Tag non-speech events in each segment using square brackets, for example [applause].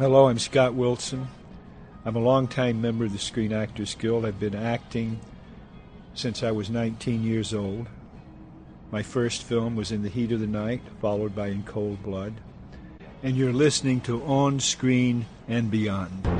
Hello, I'm Scott Wilson. I'm a longtime member of the Screen Actors Guild. I've been acting since I was 19 years old. My first film was In the Heat of the Night, followed by In Cold Blood. And you're listening to On Screen and Beyond.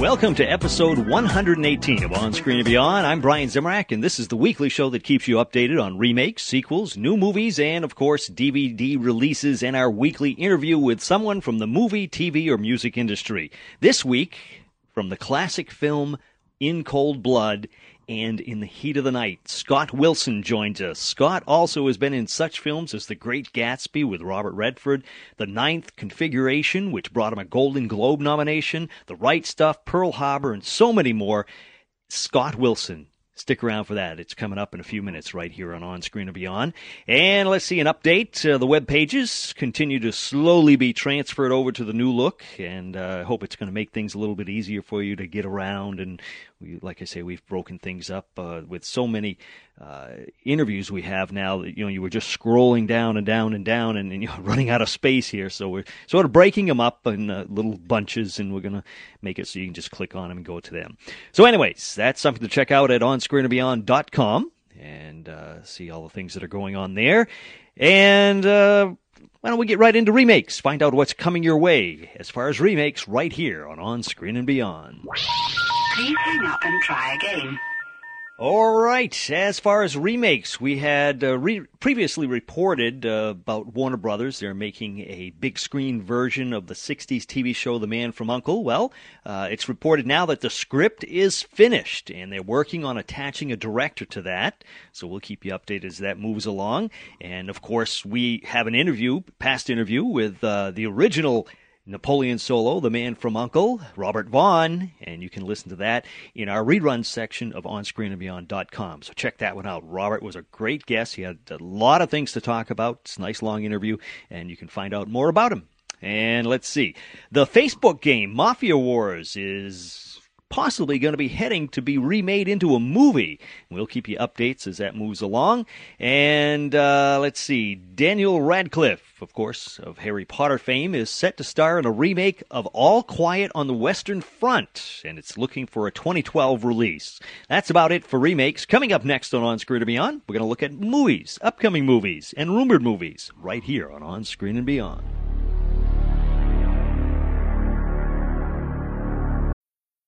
Welcome to episode 118 of On Screen and Beyond. I'm Brian Zemrak, and this is the weekly show that keeps you updated on remakes, sequels, new movies, and of course, DVD releases and our weekly interview with someone from the movie, TV, or music industry. This week, from the classic film In Cold Blood, and In the Heat of the Night. Scott Wilson joins us. Scott also has been in such films as The Great Gatsby with Robert Redford, The Ninth Configuration, which brought him a Golden Globe nomination, The Right Stuff, Pearl Harbor, and so many more. Scott Wilson Stick around for that. It's coming up in a few minutes right here on On Screen and Beyond. And let's see an update. Uh, the web pages continue to slowly be transferred over to the new look, and uh, I hope it's going to make things a little bit easier for you to get around. And we, like I say, we've broken things up uh, with so many uh, interviews we have now that you know you were just scrolling down and down and down and, and [laughs] you know, running out of space here. So we're sort of breaking them up in uh, little bunches, and we're to make it so you can just click on them and go to them. So, anyways, that's something to check out at onscreenandbeyond.com and uh, see all the things that are going on there. And uh, why don't we get right into remakes? Find out what's coming your way as far as remakes right here on On Screen and Beyond. Please hang up and try again. All right. As far as remakes, we had uh, re- previously reported uh, about Warner Brothers. They're making a big screen version of the 60s TV show The Man from Uncle. Well, uh, it's reported now that the script is finished and they're working on attaching a director to that. So we'll keep you updated as that moves along. And of course, we have an interview, past interview with uh, the original Napoleon Solo, The Man from Uncle, Robert Vaughn, and you can listen to that in our rerun section of OnScreenAndBeyond.com. So check that one out. Robert was a great guest. He had a lot of things to talk about. It's a nice long interview, and you can find out more about him. And let's see. The Facebook game, Mafia Wars, is possibly going to be heading to be remade into a movie. We'll keep you updates as that moves along. And uh, let's see, Daniel Radcliffe, of course, of Harry Potter fame, is set to star in a remake of All Quiet on the Western Front, and it's looking for a 2012 release. That's about it for remakes. Coming up next on On Screen and Beyond, we're going to look at movies, upcoming movies, and rumored movies right here on On Screen and Beyond.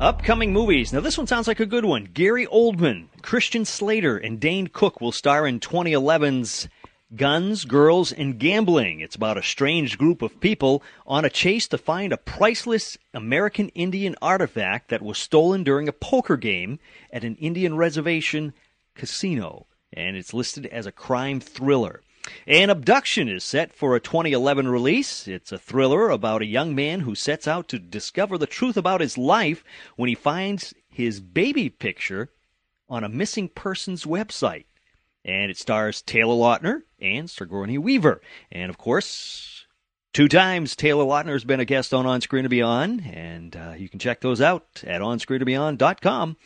Upcoming movies. Now, this one sounds like a good one. Gary Oldman, Christian Slater, and Dane Cook will star in 2011's Guns, Girls, and Gambling. It's about a strange group of people on a chase to find a priceless American Indian artifact that was stolen during a poker game at an Indian reservation casino. And it's listed as a crime thriller. An Abduction is set for a 2011 release. It's a thriller about a young man who sets out to discover the truth about his life when he finds his baby picture on a missing persons website. And it stars Taylor Lautner and Sigourney Weaver. And of course, two times Taylor Lautner has been a guest on On Screen and Beyond, and uh, you can check those out at OnScreenandBeyond.com.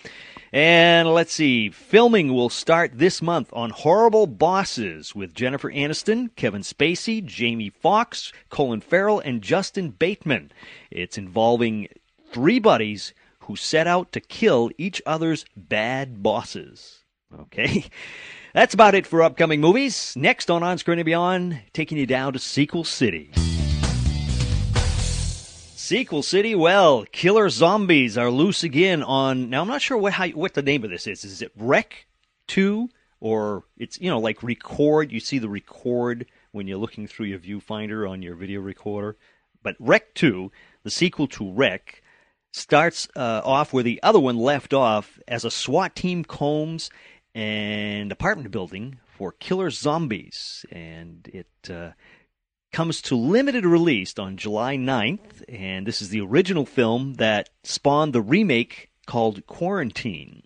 And let's see, filming will start this month on Horrible Bosses with Jennifer Aniston, Kevin Spacey, Jamie Foxx, Colin Farrell, and Justin Bateman. It's involving three buddies who set out to kill each other's bad bosses. Okay? [laughs] That's about it for upcoming movies. Next on On Screen and Beyond, taking you down to Sequel City. Sequel City, well, killer zombies are loose again on. Now, I'm not sure what how, what the name of this is. Is it Rec 2? Or it's, you know, like record. You see the record when you're looking through your viewfinder on your video recorder. But Rec 2, the sequel to Rec, starts uh, off where the other one left off as a SWAT team combs an apartment building for killer zombies. And it. Uh, comes to limited release on July 9th, and this is the original film that spawned the remake called Quarantine.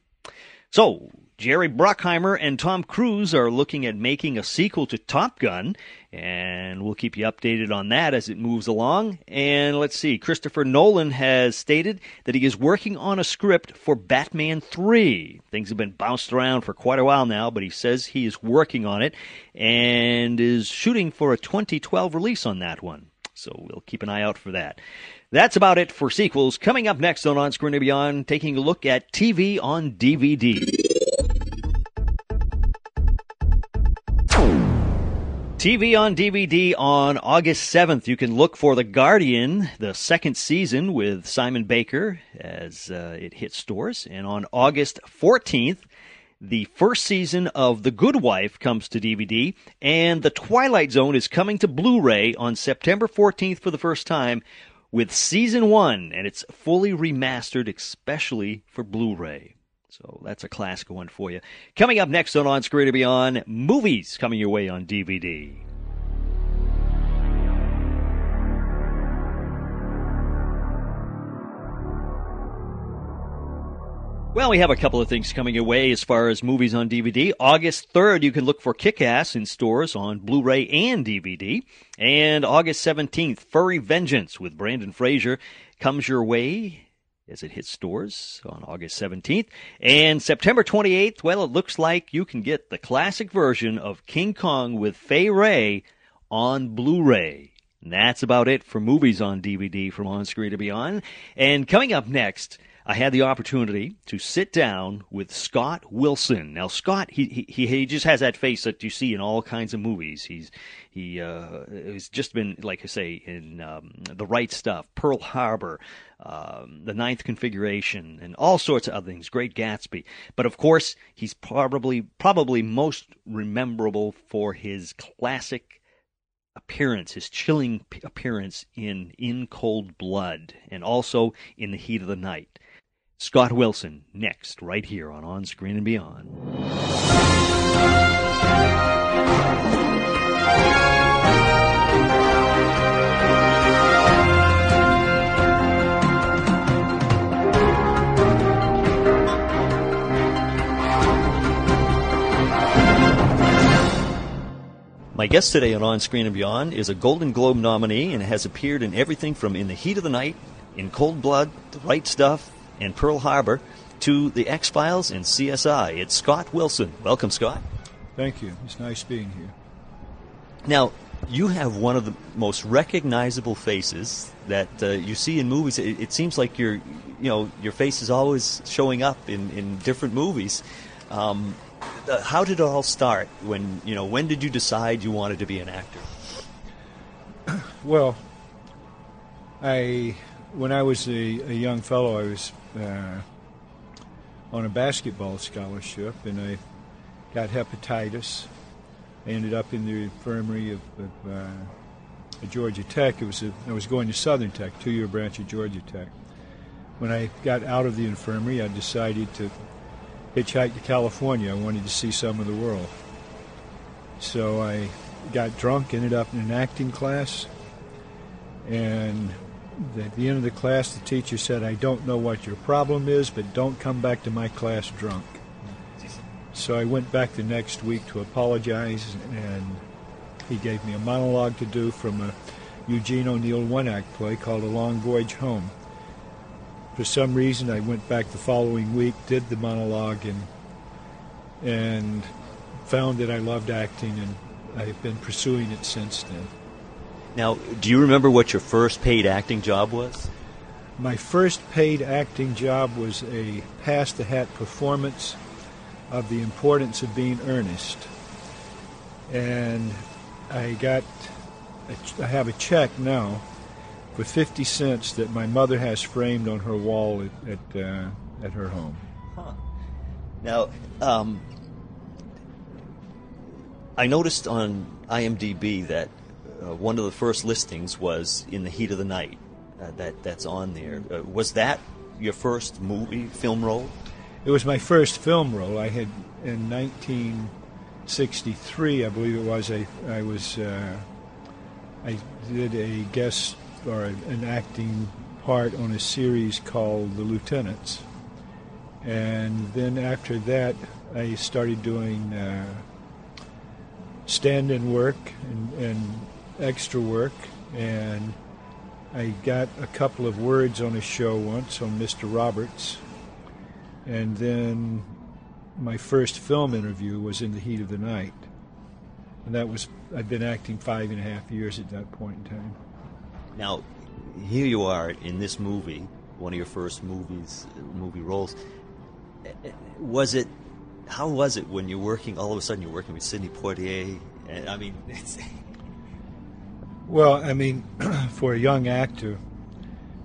So, Jerry Bruckheimer and Tom Cruise are looking at making a sequel to Top Gun, and we'll keep you updated on that as it moves along. And let's see, Christopher Nolan has stated that he is working on a script for Batman 3. Things have been bounced around for quite a while now, but he says he is working on it and is shooting for a 2012 release on that one. So we'll keep an eye out for that. That's about it for sequels. Coming up next on On Screen and Beyond, taking a look at TV on DVD. TV on DVD on August 7th. You can look for The Guardian, the second season with Simon Baker as uh, it hits stores. And on August 14th, the first season of The Good Wife comes to DVD. And The Twilight Zone is coming to Blu ray on September 14th for the first time with season one. And it's fully remastered, especially for Blu ray. So that's a classic one for you. Coming up next on On Screen and Beyond, movies coming your way on DVD. Well, we have a couple of things coming your way as far as movies on DVD. August 3rd, you can look for Kick Ass in stores on Blu ray and DVD. And August 17th, Furry Vengeance with Brendan Fraser comes your way as it hits stores on August 17th. And September 28th, well, it looks like you can get the classic version of King Kong with Fay Wray on Blu ray. And that's about it for movies on DVD from On Screen to Beyond. And coming up next, I had the opportunity to sit down with Scott Wilson. Now, Scott, he he he just has that face that you see in all kinds of movies. He's he uh, he's just been like I say in um, the right stuff, Pearl Harbor, um, the Ninth Configuration, and all sorts of other things. Great Gatsby, but of course, he's probably probably most rememberable for his classic appearance, his chilling appearance in In Cold Blood, and also in The Heat of the Night. Scott Wilson next, right here on On Screen and Beyond. My guest today on On Screen and Beyond is a Golden Globe nominee and has appeared in everything from In the Heat of the Night, In Cold Blood, The Right Stuff, and Pearl Harbor to the X Files and CSI. It's Scott Wilson. Welcome, Scott. Thank you. It's nice being here. Now, you have one of the most recognizable faces that uh, you see in movies. It, it, seems like your, you know, your face is always showing up in, in different movies. Um, how did it all start? When you know, when did you decide you wanted to be an actor? Well, I when I was a, a young fellow, I was uh, on a basketball scholarship, and I got hepatitis. I ended up in the infirmary of, of uh, Georgia Tech. It was a, I was going to Southern Tech, two-year branch of Georgia Tech. When I got out of the infirmary, I decided to hitchhike to California. I wanted to see some of the world. So I got drunk, ended up in an acting class, and at the end of the class, the teacher said, I don't know what your problem is, but don't come back to my class drunk. So I went back the next week to apologize, and he gave me a monologue to do from a Eugene O'Neill one act play called A Long Voyage Home. For some reason, I went back the following week, did the monologue, and, and found that I loved acting, and I've been pursuing it since then. Now, do you remember what your first paid acting job was? My first paid acting job was a pass the hat performance of the importance of being earnest. And I got, I have a check now for 50 cents that my mother has framed on her wall at at, uh, at her home. Huh. Now, um, I noticed on IMDb that uh, one of the first listings was "In the Heat of the Night." Uh, that that's on there. Uh, was that your first movie film role? It was my first film role. I had in 1963, I believe it was. I I was uh, I did a guest or an acting part on a series called The Lieutenants, and then after that, I started doing uh, stand-in work and, and extra work, and I got a couple of words on a show once on Mr. Roberts, and then my first film interview was in the heat of the night, and that was I'd been acting five and a half years at that point in time. Now, here you are in this movie, one of your first movies, movie roles. Was it? How was it when you're working? All of a sudden, you're working with Sidney Poitier. And I mean, [laughs] it's Well, I mean, [clears throat] for a young actor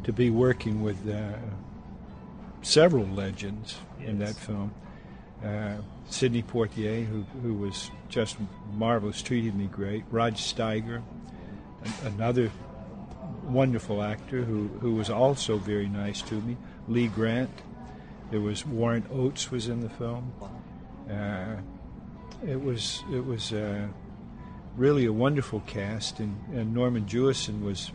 to be working with uh, several legends in that film, uh, Sidney Poitier, who, who was just marvelous, treated me great. Rod Steiger, another wonderful actor who, who was also very nice to me. Lee Grant. There was Warren Oates was in the film. Uh, it was it was uh, really a wonderful cast, and, and Norman Jewison was.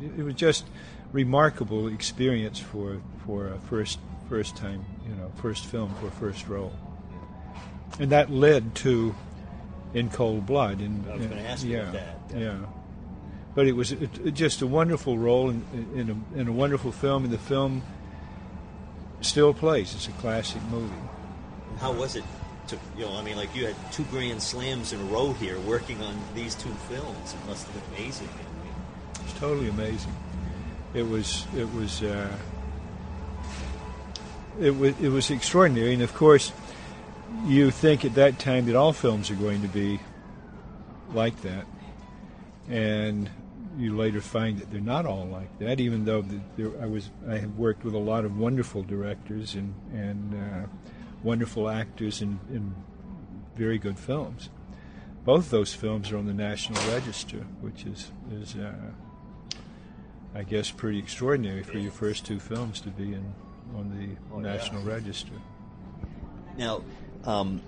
It was just remarkable experience for for a first first time you know first film for first role, and that led to in Cold Blood. And I was gonna ask you yeah, about that, yeah. yeah. But it was it, it just a wonderful role in, in, a, in a wonderful film, and the film still plays. It's a classic movie. how was it? To you know, I mean, like you had two grand slams in a row here, working on these two films. It must have been amazing. I mean, It's totally amazing. It was it was uh, it was it was extraordinary, and of course, you think at that time that all films are going to be like that, and you later find that they're not all like that. Even though the, there, I was I have worked with a lot of wonderful directors and and uh, wonderful actors in, in very good films. Both those films are on the National Register, which is is uh, I guess pretty extraordinary for your first two films to be in on the Oh, yeah. National Register. Now, um,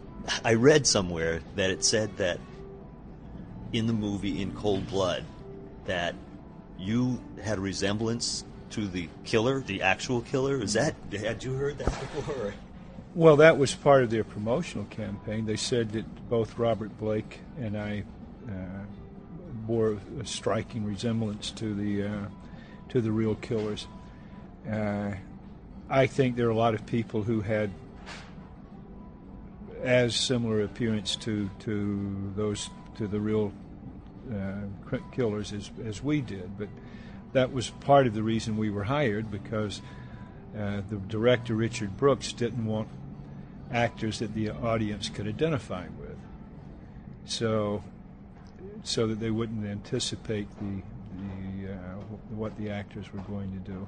I read somewhere that it said that in the movie in Cold Blood that you had a resemblance to the killer, the actual killer. Is that had you heard that before? Well, that was part of their promotional campaign. They said that both Robert Blake and I uh, bore a striking resemblance to the uh, to the real killers. Uh, I think there are a lot of people who had as similar appearance to to those to the real uh, killers as as we did, but that was part of the reason we were hired because uh, the director Richard Brooks didn't want actors that the audience could identify with, so so that they wouldn't anticipate the the uh, what the actors were going to do,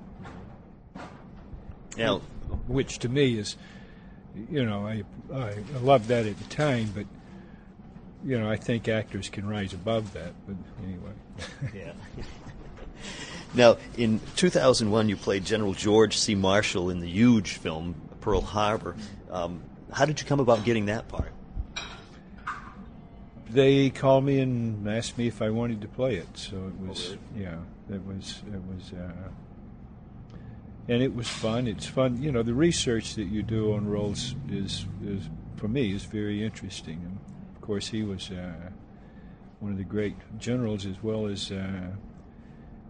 Now, which to me is, you know, I I loved that at the time, but you know I think actors can rise above that. But anyway. yeah. [laughs] now, in 2001, you played General George C. Marshall in the huge film Pearl Harbor. Um, how did you come about getting that part? they called me and asked me if I wanted to play it. So it was, really? yeah, it was, it was, uh, and it was fun. It's fun, you know. The research that you do on roles is, is for me, is very interesting. And of course, he was uh, one of the great generals, as well as, uh,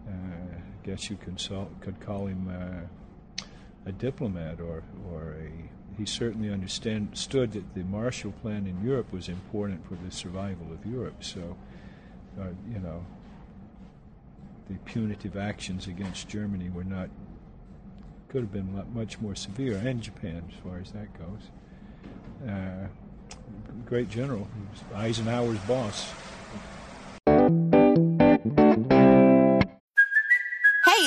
uh, I guess you consult, could call him uh, a diplomat or, or a he certainly understood that the Marshall Plan in Europe was important for the survival of Europe. So, uh, you know, the punitive actions against Germany were not could have been much more severe, and Japan, as far as that goes. Uh, great general, Eisenhower's boss.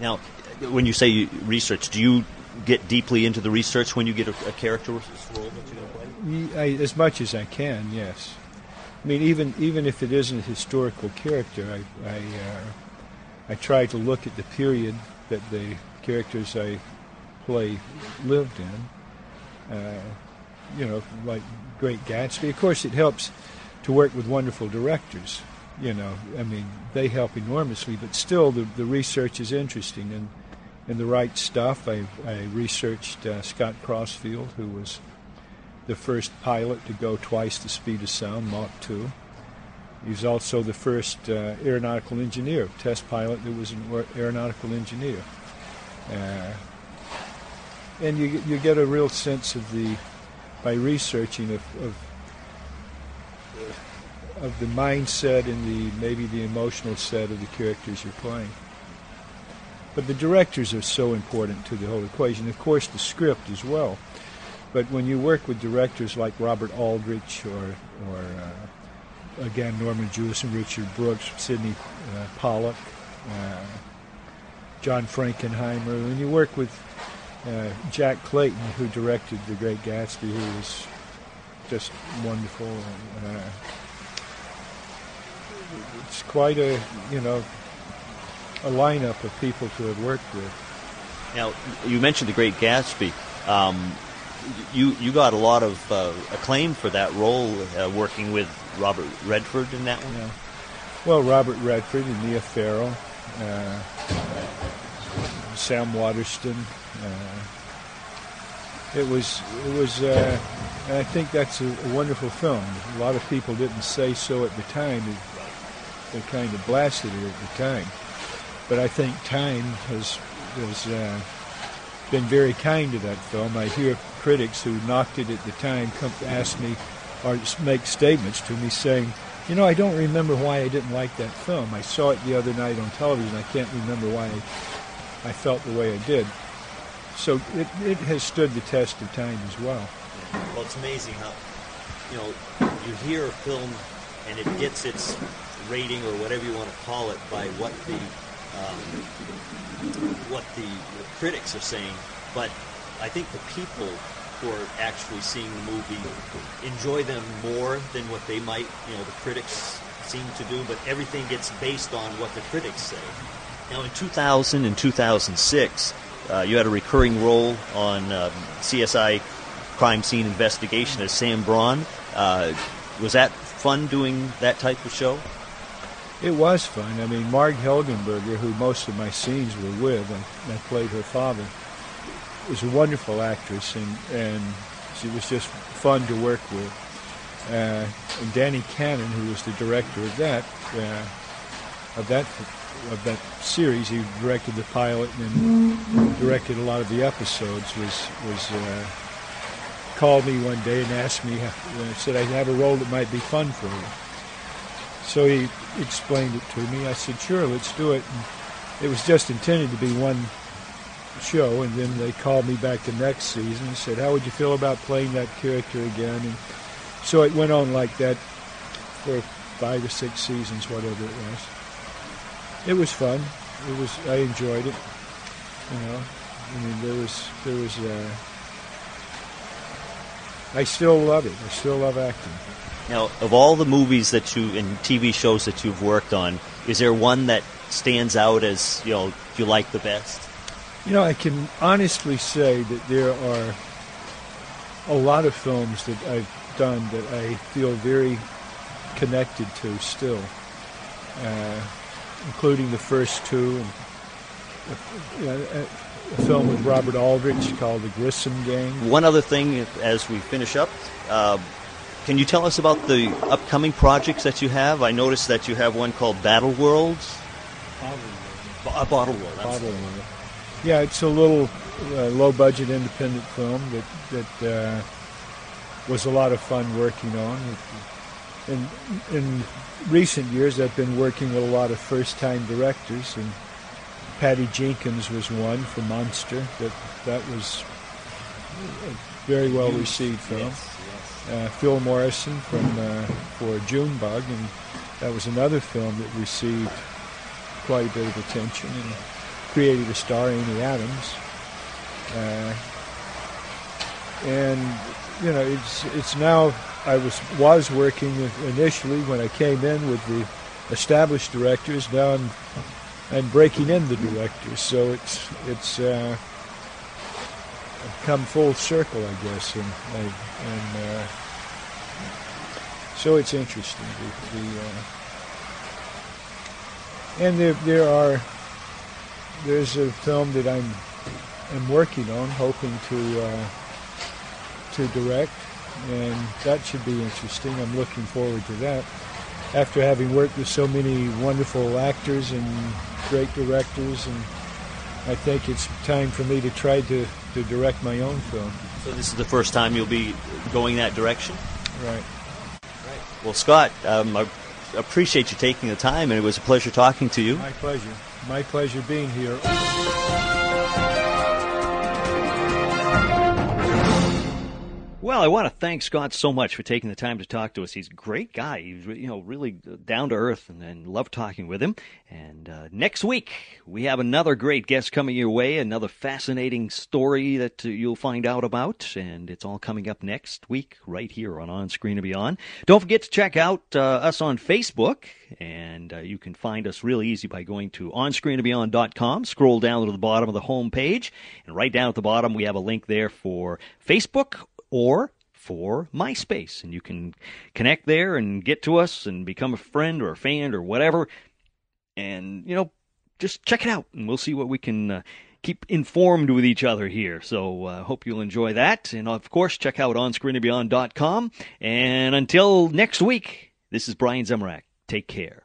Now, when you say research, do you get deeply into the research when you get a, a character role that you're going to play? I, as much as I can, yes. I mean, even even if it isn't a historical character, I I, uh, I try to look at the period that the characters I play lived in. Uh, you know, like Great Gatsby. Of course, it helps to work with wonderful directors. You know, I mean, they help enormously, but still, the, the research is interesting and and the right stuff. I, I researched uh, Scott Crossfield, who was the first pilot to go twice the speed of sound, Mach 2. He's also the first uh, aeronautical engineer, test pilot that was an aeronautical engineer. Uh, and you, you get a real sense of the, by researching, of, of of the mindset and the maybe the emotional set of the characters you're playing. But the directors are so important to the whole equation. Of course, the script as well. But when you work with directors like Robert Aldrich or, or uh, again Norman Jewison, Richard Brooks, Sydney uh, Pollack, uh, John Frankenheimer, when you work with uh, Jack Clayton, who directed The Great Gatsby, who was just wonderful. Uh, it's quite a you know a lineup of people to have worked with. Now, you mentioned The Great Gatsby. Um, you you got a lot of uh, acclaim for that role, uh, working with Robert Redford in that one. Yeah. Well, Robert Redford and Mia Farrow, uh, Sam Waterston. Uh, it was it was. Uh, I think that's a, a, wonderful film. A lot of people didn't say so at the time. They kind of blasted it at the time. But I think time has has uh, been very kind to that film. I hear critics who knocked it at the time come to ask me or make statements to me saying, you know, I don't remember why I didn't like that film. I saw it the other night on television. I can't remember why I, I felt the way I did. So it, it has stood the test of time as well. Well, it's amazing how, you know, you hear a film and it gets its rating or whatever you want to call it by what the um, what the, the critics are saying, but I think the people who are actually seeing the movie enjoy them more than what they might, you know, the critics seem to do. But everything gets based on what the critics say. Now, in 2000 and 2006, uh, you had a recurring role on um, CSI Crime Scene Investigation as Sam Braun. Uh, was that fun doing that type of show? It was fun. I mean, Marg Helgenberger, who most of my scenes were with, I, I played her father, was a wonderful actress, and, and she was just fun to work with. Uh, and Danny Cannon, who was the director of that, uh, of that of that series, he directed the pilot and directed a lot of the episodes. Was was uh, called me one day and asked me, uh, said I have a role that might be fun for you. So he explained it to me. I said, sure, let's do it. And it was just intended to be one show, and then they called me back the next season and said, how would you feel about playing that character again? And so it went on like that for five or six seasons, whatever it was. It was fun. It was. I enjoyed it. You know, I mean, there was there was. Uh, I still love it. I still love acting. Now, of all the movies that you and TV shows that you've worked on, is there one that stands out as you know you like the best? You know, I can honestly say that there are a lot of films that I've done that I feel very connected to still, uh, including the first two. And, you know, a, film with Robert Aldrich called The Grissom Gang. One other thing, as we finish up. Uh, Can you tell us about the upcoming projects that you have? I noticed that you have one called Battle Worlds. Bottle World. Bottle World. Bottle World. Yeah, it's a little uh, low-budget independent film that that uh, was a lot of fun working on. In in recent years, I've been working with a lot of first-time directors, and Patty Jenkins was one for Monster. That that was a very well received film. Yes, yes. Uh, Phil Morrison from uh, for Junebug, and that was another film that received quite a bit of attention and created a star, Amy Adams. Uh, and you know, it's it's now. I was was working initially when I came in with the established directors. Now I'm I'm breaking in the directors, so it's it's uh, come full circle, I guess, and and uh, so it's interesting. The, the, uh, and there there are there's a film that I'm am working on, hoping to uh, to direct, and that should be interesting. I'm looking forward to that. After having worked with so many wonderful actors and great directors, and I think it's time for me to try to, to direct my own film. So this is the first time you'll be going that direction. Right. Well, Scott, um, I appreciate you taking the time, and it was a pleasure talking to you. My pleasure. My pleasure being here. Well, I want to thank Scott so much for taking the time to talk to us. He's a great guy. He's you know really down to earth, and, and love talking with him. And uh, next week we have another great guest coming your way, another fascinating story that uh, you'll find out about, and it's all coming up next week right here on On Screen and Beyond. Don't forget to check out uh, us on Facebook, and uh, you can find us really easy by going to onscreenandbeyond.com. Scroll down to the bottom of the home page, and right down at the bottom we have a link there for Facebook or for MySpace. And you can connect there and get to us and become a friend or a fan or whatever. And, you know, just check it out and we'll see what we can uh, keep informed with each other here. So I uh, hope you'll enjoy that. And of course, check out onscreenandbeyond.com. And until next week, this is Brian Zemrak. Take care.